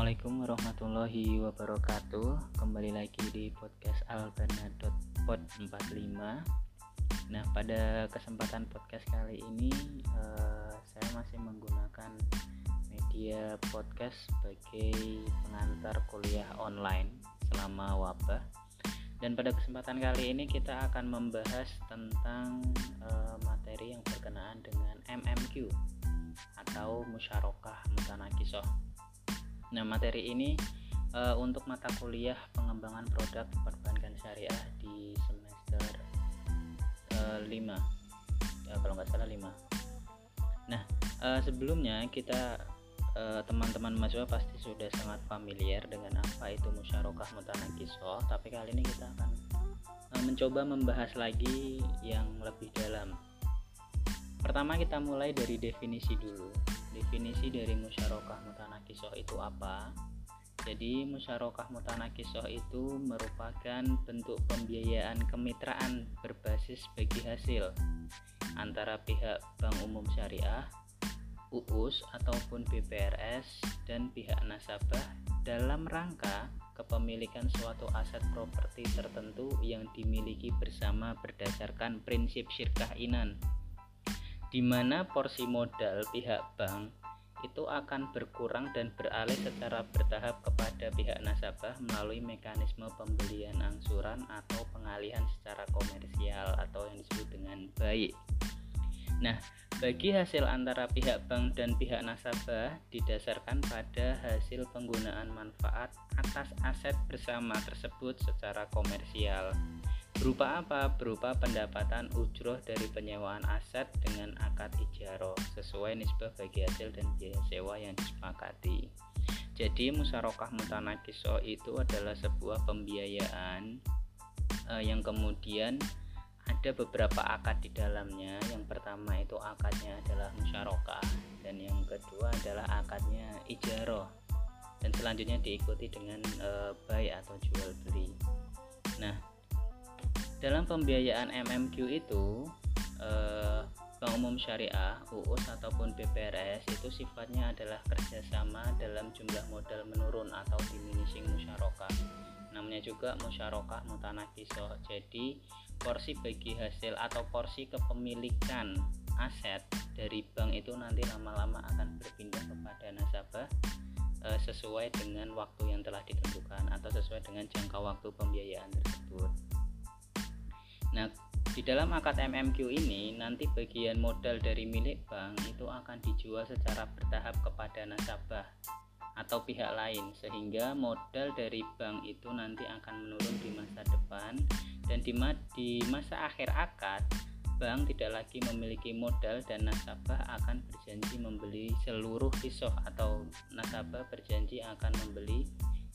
Assalamualaikum warahmatullahi wabarakatuh. Kembali lagi di podcast albana.pod45 Nah pada kesempatan podcast kali ini uh, Saya masih menggunakan media podcast sebagai pengantar kuliah online selama wabah. Dan pada kesempatan kali ini kita akan membahas tentang uh, materi yang berkenaan dengan MMQ atau musyarakah mutanakisoh Nah, materi ini uh, untuk mata kuliah pengembangan produk perbankan syariah di semester uh, eh, 5. Ya, kalau nggak salah 5. Nah, uh, sebelumnya kita teman-teman mahasiswa pasti sudah sangat familiar dengan apa itu musyarakah mutanakisoh, tapi kali ini kita akan mencoba membahas lagi yang lebih dalam. Pertama kita mulai dari definisi dulu. Definisi dari musyarakah mutanakisoh itu apa? Jadi musyarakah mutanakisoh itu merupakan bentuk pembiayaan kemitraan berbasis bagi hasil antara pihak Bank Umum Syariah, UUS ataupun BPRS dan pihak nasabah dalam rangka kepemilikan suatu aset properti tertentu yang dimiliki bersama berdasarkan prinsip syirkah inan di mana porsi modal pihak bank itu akan berkurang dan beralih secara bertahap kepada pihak nasabah melalui mekanisme pembelian angsuran atau pengalihan secara komersial atau yang disebut dengan baik. Nah, bagi hasil antara pihak bank dan pihak nasabah didasarkan pada hasil penggunaan manfaat atas aset bersama tersebut secara komersial. Berupa apa? Berupa pendapatan ujroh dari penyewaan aset dengan akad ijaro sesuai nisbah bagi hasil dan biaya sewa yang disepakati. Jadi musyarakah mutanakiso itu adalah sebuah pembiayaan eh, yang kemudian ada beberapa akad di dalamnya. Yang pertama itu akadnya adalah musyarakah dan yang kedua adalah akadnya ijaro dan selanjutnya diikuti dengan eh, buy atau jual beli. Nah, dalam pembiayaan MMQ itu eh, Bank Umum Syariah, UUS ataupun BPRS itu sifatnya adalah kerjasama dalam jumlah modal menurun atau diminishing musyarakah. Namanya juga musyarakah mutanakiso. Jadi porsi bagi hasil atau porsi kepemilikan aset dari bank itu nanti lama-lama akan berpindah kepada nasabah eh, sesuai dengan waktu yang telah ditentukan atau sesuai dengan jangka waktu pembiayaan tersebut. Nah, di dalam akad MMQ ini nanti bagian modal dari milik bank itu akan dijual secara bertahap kepada nasabah atau pihak lain sehingga modal dari bank itu nanti akan menurun di masa depan. Dan di, ma di masa akhir akad bank tidak lagi memiliki modal dan nasabah akan berjanji membeli seluruh hisoh atau nasabah berjanji akan membeli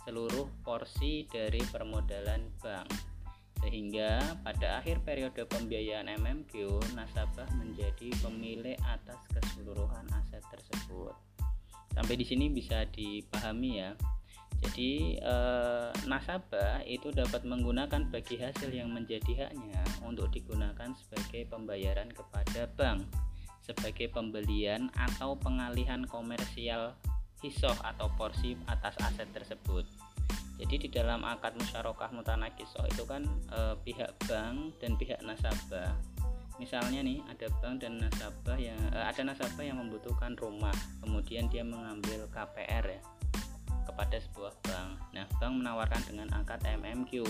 seluruh porsi dari permodalan bank sehingga pada akhir periode pembiayaan MMQ nasabah menjadi pemilik atas keseluruhan aset tersebut. Sampai di sini bisa dipahami ya. Jadi eh, nasabah itu dapat menggunakan bagi hasil yang menjadi haknya untuk digunakan sebagai pembayaran kepada bank sebagai pembelian atau pengalihan komersial hisoh atau porsi atas aset tersebut jadi di dalam akad musyarakah mutanakisoh itu kan e, pihak bank dan pihak nasabah. Misalnya nih ada bank dan nasabah yang e, ada nasabah yang membutuhkan rumah kemudian dia mengambil KPR ya kepada sebuah bank. Nah bank menawarkan dengan akad MMQ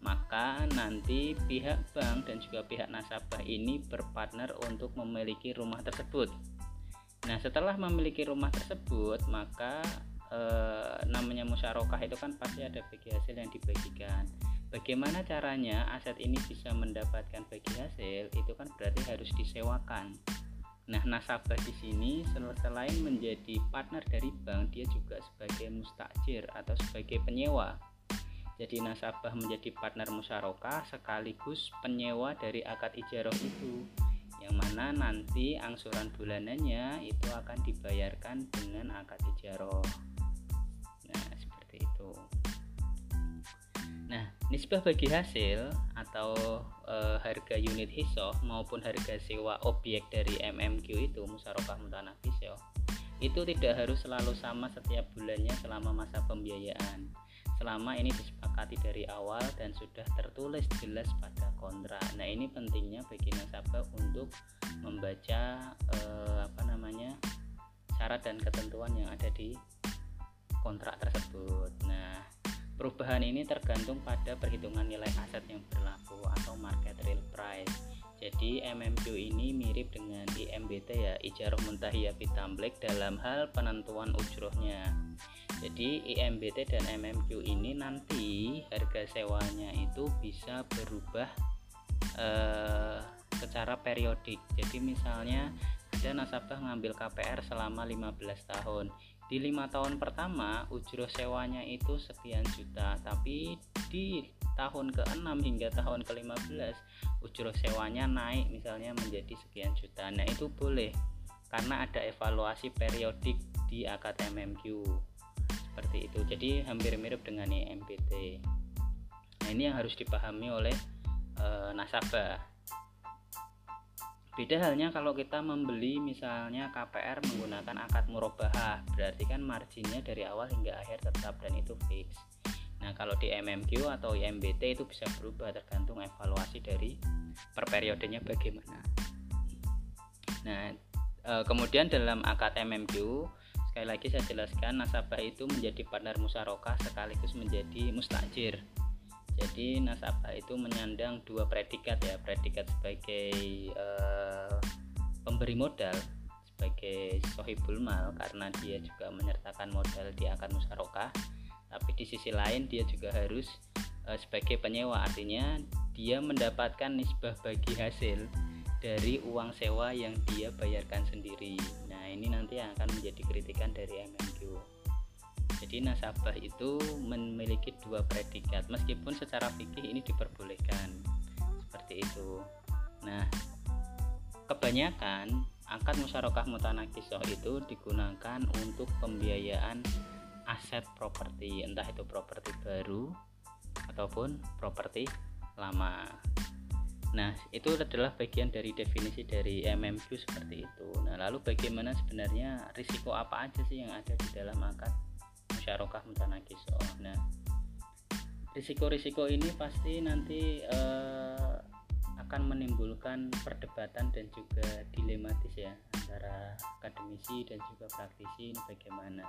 maka nanti pihak bank dan juga pihak nasabah ini berpartner untuk memiliki rumah tersebut. Nah setelah memiliki rumah tersebut maka e, namanya musyarakah itu kan pasti ada bagi hasil yang dibagikan. Bagaimana caranya aset ini bisa mendapatkan bagi hasil? Itu kan berarti harus disewakan. Nah nasabah di sini selain menjadi partner dari bank dia juga sebagai mustakjir atau sebagai penyewa. Jadi nasabah menjadi partner musyarakah sekaligus penyewa dari akad ijarah itu yang mana nanti angsuran bulanannya itu akan dibayarkan dengan akad ijarah itu nah nisbah bagi hasil atau e, harga unit hisoh maupun harga sewa objek dari MMQ itu musyarakah mutanafis ya itu tidak harus selalu sama setiap bulannya selama masa pembiayaan selama ini disepakati dari awal dan sudah tertulis jelas pada kontrak. Nah, ini pentingnya bagi nasabah untuk membaca eh, apa namanya? syarat dan ketentuan yang ada di kontrak tersebut. Nah, perubahan ini tergantung pada perhitungan nilai aset yang berlaku atau market real price. Jadi MMQ ini mirip dengan IMBT ya, Ijarah Muntahiyah Pitamblek dalam hal penentuan ujrohnya jadi IMBT dan MMQ ini nanti harga sewanya itu bisa berubah eh, secara periodik jadi misalnya ada nasabah ngambil KPR selama 15 tahun di lima tahun pertama ujro sewanya itu sekian juta. Tapi di tahun ke-6 hingga tahun ke-15 ujro sewanya naik misalnya menjadi sekian juta. Nah itu boleh karena ada evaluasi periodik di akad MMQ seperti itu. Jadi hampir mirip dengan IMPT nah ini yang harus dipahami oleh e, nasabah beda halnya kalau kita membeli misalnya KPR menggunakan akad murabahah berarti kan marginnya dari awal hingga akhir tetap dan itu fix nah kalau di MMQ atau IMBT itu bisa berubah tergantung evaluasi dari per periodenya bagaimana nah e, kemudian dalam akad MMQ Sekali lagi saya jelaskan nasabah itu menjadi partner musyarakah sekaligus menjadi mustajir. Jadi nasabah itu menyandang dua predikat ya, predikat sebagai uh, pemberi modal sebagai sohibul mal karena dia juga menyertakan modal di akad musyarakah. Tapi di sisi lain dia juga harus uh, sebagai penyewa artinya dia mendapatkan nisbah bagi hasil dari uang sewa yang dia bayarkan sendiri. Nah, ini nanti yang akan menjadi kritikan dari MMQ. Jadi nasabah itu memiliki dua predikat meskipun secara fikih ini diperbolehkan. Seperti itu. Nah, kebanyakan akad musyarakah mutanakisoh itu digunakan untuk pembiayaan aset properti, entah itu properti baru ataupun properti lama. Nah, itu adalah bagian dari definisi dari MMQ seperti itu. Nah, lalu bagaimana sebenarnya risiko apa aja sih yang ada di dalam akad musyarakah mutanakis? Oh, nah, risiko-risiko ini pasti nanti eh, akan menimbulkan perdebatan dan juga dilematis ya antara akademisi dan juga praktisi ini bagaimana.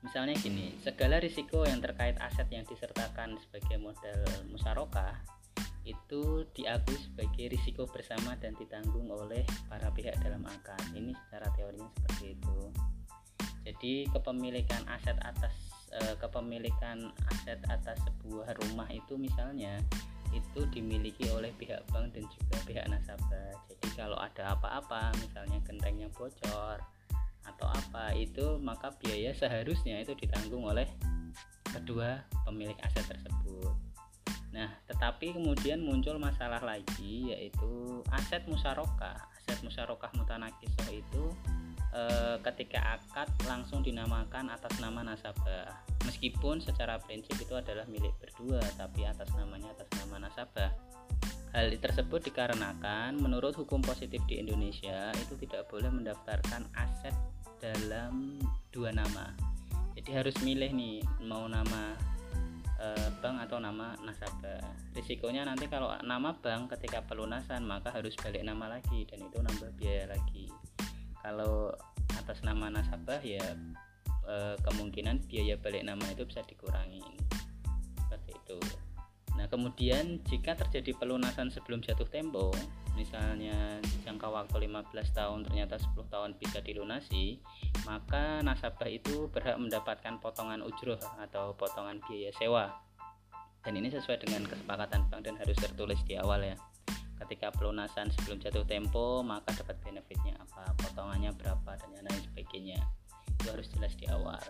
Misalnya gini, segala risiko yang terkait aset yang disertakan sebagai modal musyarakah itu diakui sebagai risiko bersama dan ditanggung oleh para pihak dalam akad. Ini secara teorinya seperti itu. Jadi kepemilikan aset atas e, kepemilikan aset atas sebuah rumah itu misalnya itu dimiliki oleh pihak bank dan juga pihak nasabah. Jadi kalau ada apa-apa, misalnya gentengnya bocor atau apa itu, maka biaya seharusnya itu ditanggung oleh kedua pemilik aset tersebut. Nah, tetapi kemudian muncul masalah lagi yaitu aset musyarakah. Aset musyarakah mutanakisoh itu e, ketika akad langsung dinamakan atas nama nasabah. Meskipun secara prinsip itu adalah milik berdua, tapi atas namanya atas nama nasabah. Hal tersebut dikarenakan menurut hukum positif di Indonesia itu tidak boleh mendaftarkan aset dalam dua nama. Jadi harus milih nih mau nama Eh, bank atau nama nasabah. Risikonya nanti kalau nama bank ketika pelunasan maka harus balik nama lagi dan itu nambah biaya lagi. Kalau atas nama nasabah ya e, kemungkinan biaya balik nama itu bisa dikurangi. Seperti itu. Nah, kemudian jika terjadi pelunasan sebelum jatuh tempo, misalnya jangka waktu 15 tahun ternyata 10 tahun bisa dilunasi maka nasabah itu berhak mendapatkan potongan ujroh atau potongan biaya sewa dan ini sesuai dengan kesepakatan bank dan harus tertulis di awal ya ketika pelunasan sebelum jatuh tempo maka dapat benefitnya apa? Potongannya berapa? Dan lain sebagainya. Itu harus jelas di awal.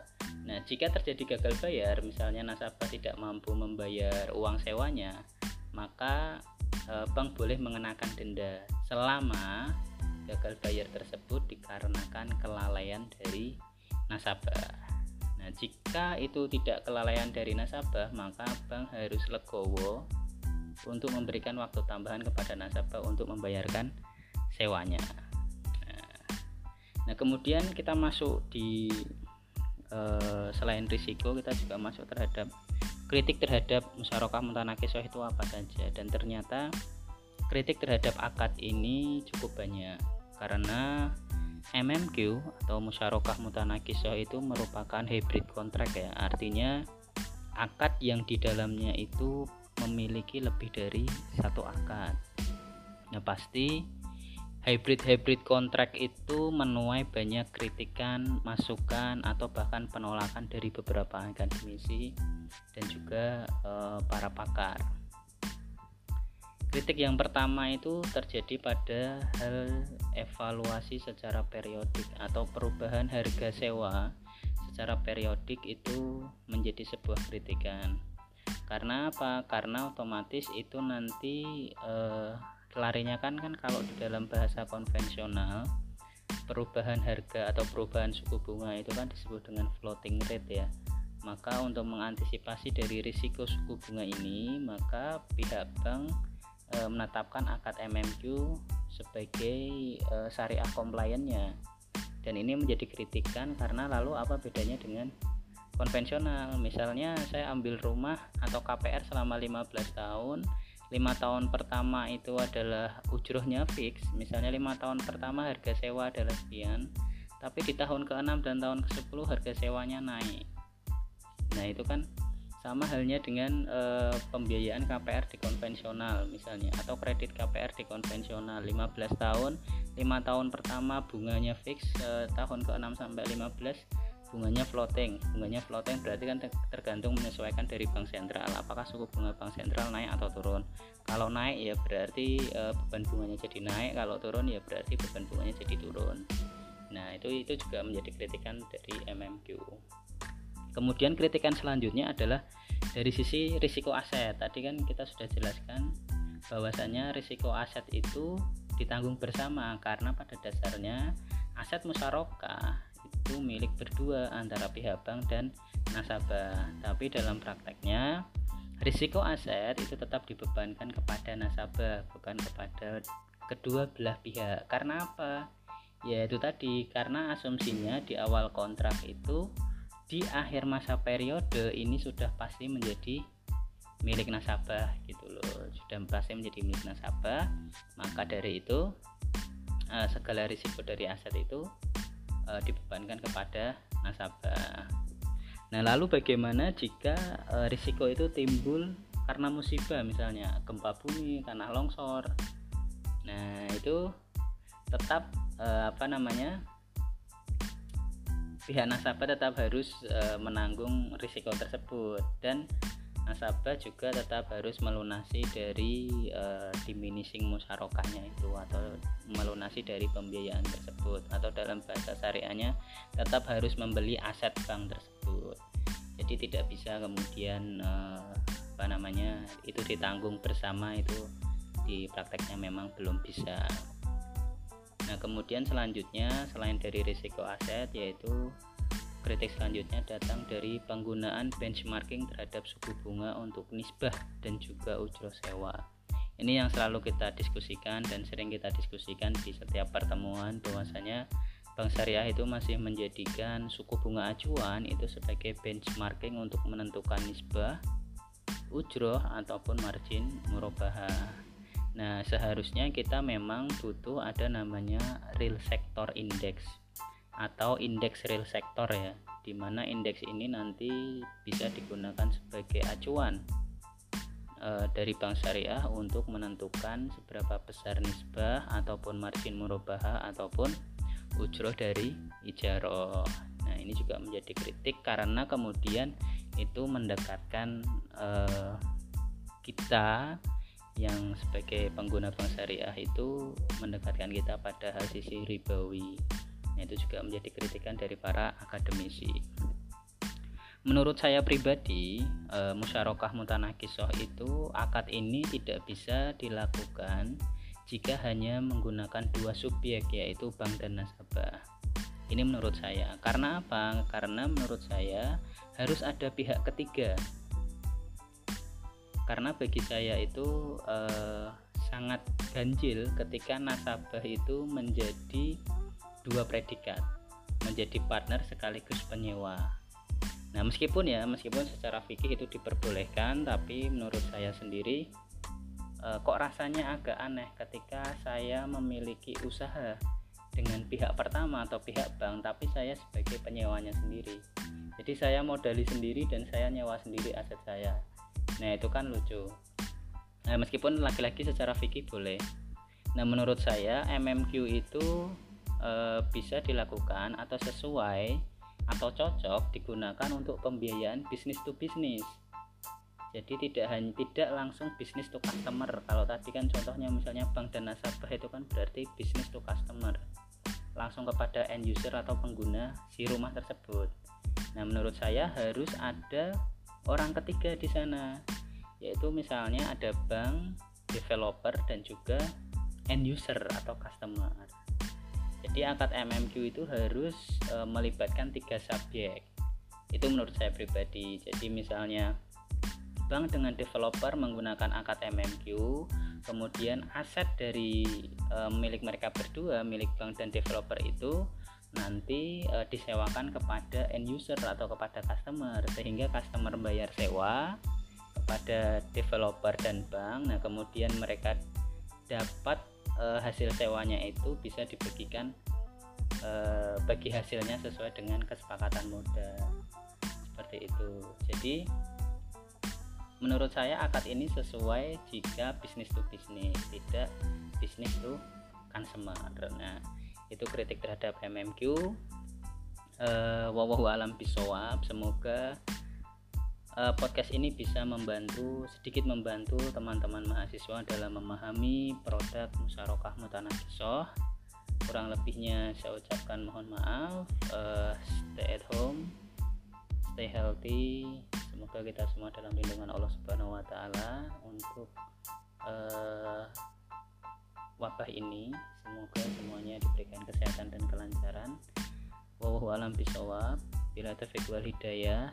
Nah jika terjadi gagal bayar misalnya nasabah tidak mampu membayar uang sewanya maka Eh, bank boleh mengenakan denda. Selama gagal bayar tersebut dikarenakan kelalaian dari nasabah. Nah, jika itu tidak kelalaian dari nasabah, maka bank harus legowo untuk memberikan waktu tambahan kepada nasabah untuk membayarkan sewanya. Nah, nah kemudian kita masuk di uh, selain risiko kita juga masuk terhadap kritik terhadap musyarakah mutanakisoh itu apa saja. Dan ternyata kritik terhadap akad ini cukup banyak. Karena MMQ atau musyarakah mutanakisoh itu merupakan hybrid kontrak ya. Artinya akad yang di dalamnya itu memiliki lebih dari satu akad nah pasti hybrid-hybrid kontrak itu menuai banyak kritikan, masukan atau bahkan penolakan dari beberapa akademisi dan juga e, para pakar. Kritik yang pertama itu terjadi pada hal evaluasi secara periodik atau perubahan harga sewa secara periodik itu menjadi sebuah kritikan. Karena apa? Karena otomatis itu nanti eh, larinya kan kan kalau di dalam bahasa konvensional perubahan harga atau perubahan suku bunga itu kan disebut dengan floating rate ya maka untuk mengantisipasi dari risiko suku bunga ini maka pihak bank e, menetapkan akad MMQ sebagai e, syariah compliantnya dan ini menjadi kritikan karena lalu apa bedanya dengan konvensional. Misalnya saya ambil rumah atau KPR selama 15 tahun lima tahun pertama itu adalah ujrohnya fix. Misalnya lima tahun pertama harga sewa adalah sekian tapi di tahun ke-6 dan tahun ke-10 harga sewanya naik. Nah itu kan sama halnya dengan e, pembiayaan KPR di konvensional misalnya atau kredit KPR di konvensional. 15 tahun 5 tahun pertama bunganya fix e, tahun ke-6 sampai 15 bunganya floating. Bunganya floating berarti kan tergantung menyesuaikan dari bank sentral. Apakah suku bunga bank sentral naik atau turun? Kalau naik ya berarti e, beban bunganya jadi naik. Kalau turun ya berarti beban bunganya jadi turun. Nah itu itu juga menjadi kritikan dari MMQ kemudian kritikan selanjutnya adalah dari sisi risiko aset. Tadi kan kita sudah jelaskan bahwasanya risiko aset itu ditanggung bersama karena pada dasarnya aset musyarakah itu milik berdua antara pihak bank dan nasabah. Tapi dalam prakteknya risiko aset itu tetap dibebankan kepada nasabah bukan kepada kedua belah pihak. Karena apa? Ya itu tadi karena asumsinya di awal kontrak itu di akhir masa periode ini sudah pasti menjadi milik nasabah gitu loh sudah pasti menjadi milik nasabah maka dari itu eh, segala risiko dari aset itu e, dibebankan kepada nasabah. Nah, lalu bagaimana jika e, risiko itu timbul karena musibah misalnya gempa bumi, tanah longsor. Nah, itu tetap e, apa namanya? pihak nasabah tetap harus e, menanggung risiko tersebut dan nasabah juga tetap harus melunasi dari uh, diminishing musyarakahnya itu atau melunasi dari pembiayaan tersebut atau dalam bahasa syariahnya tetap harus membeli aset bank tersebut. Jadi tidak bisa kemudian uh, apa namanya itu ditanggung bersama itu di prakteknya memang belum bisa. Nah kemudian selanjutnya selain dari risiko aset yaitu Kritik selanjutnya datang dari penggunaan benchmarking terhadap suku bunga untuk nisbah dan juga ujro sewa. Ini yang selalu kita diskusikan dan sering kita diskusikan di setiap pertemuan bahwasanya Bank Syariah itu masih menjadikan suku bunga acuan itu sebagai benchmarking untuk menentukan nisbah, ujro ataupun margin murabaha. Nah, seharusnya kita memang butuh ada namanya real sector index atau indeks real sektor ya di mana indeks ini nanti bisa digunakan sebagai acuan e, dari bank syariah untuk menentukan seberapa besar nisbah ataupun margin murabaha ataupun ujroh dari ijaroh nah ini juga menjadi kritik karena kemudian itu mendekatkan e, kita yang sebagai pengguna bank syariah itu mendekatkan kita pada hal sisi ribawi Nah, itu juga menjadi kritikan dari para akademisi. Menurut saya pribadi, e, musyarakah mutanakisoh itu akad ini tidak bisa dilakukan jika hanya menggunakan dua subjek yaitu bank dan nasabah. Ini menurut saya. Karena apa? Karena menurut saya harus ada pihak ketiga. Karena bagi saya itu e, sangat ganjil ketika nasabah itu menjadi dua predikat menjadi partner sekaligus penyewa. Nah meskipun ya meskipun secara fikih itu diperbolehkan tapi menurut saya sendiri eh, kok rasanya agak aneh ketika saya memiliki usaha dengan pihak pertama atau pihak bank tapi saya sebagai penyewanya sendiri. Jadi saya modali sendiri dan saya nyewa sendiri aset saya. Nah itu kan lucu. Nah meskipun laki-laki secara fikih boleh nah menurut saya MMQ itu e, bisa dilakukan atau sesuai atau cocok digunakan untuk pembiayaan bisnis to bisnis. Jadi tidak hanya tidak langsung bisnis to customer. Kalau tadi kan contohnya misalnya bank dan nasabah itu kan berarti bisnis to customer. Langsung kepada end user atau pengguna si rumah tersebut. Nah menurut saya harus ada orang ketiga di sana yaitu misalnya ada bank developer dan juga end user atau customer jadi akad MMQ itu harus e, melibatkan tiga subjek. Itu menurut saya pribadi. Jadi misalnya bank dengan developer menggunakan akad MMQ kemudian aset dari e, milik mereka berdua milik bank dan developer itu nanti e, disewakan kepada end user atau kepada customer. Sehingga customer bayar sewa kepada developer dan bank. Nah kemudian mereka dapat e, hasil sewanya itu bisa dibagikan e, bagi hasilnya sesuai dengan kesepakatan modal seperti itu. Jadi menurut saya akad ini sesuai jika bisnis to bisnis tidak bisnis to consumer nah itu kritik terhadap MMQ uh, wawahu alam bisawab. Semoga uh, podcast ini bisa membantu sedikit membantu teman-teman mahasiswa dalam memahami produk musyarakah mutanasisoh kurang lebihnya saya ucapkan mohon maaf. Uh, stay at home stay healthy. Semoga kita semua dalam lindungan Allah Subhanahu wa taala. Untuk uh, wabah ini semoga semuanya diberikan kesehatan dan kelancaran. Wallahu alam bisawab bila taufiq wal hidayah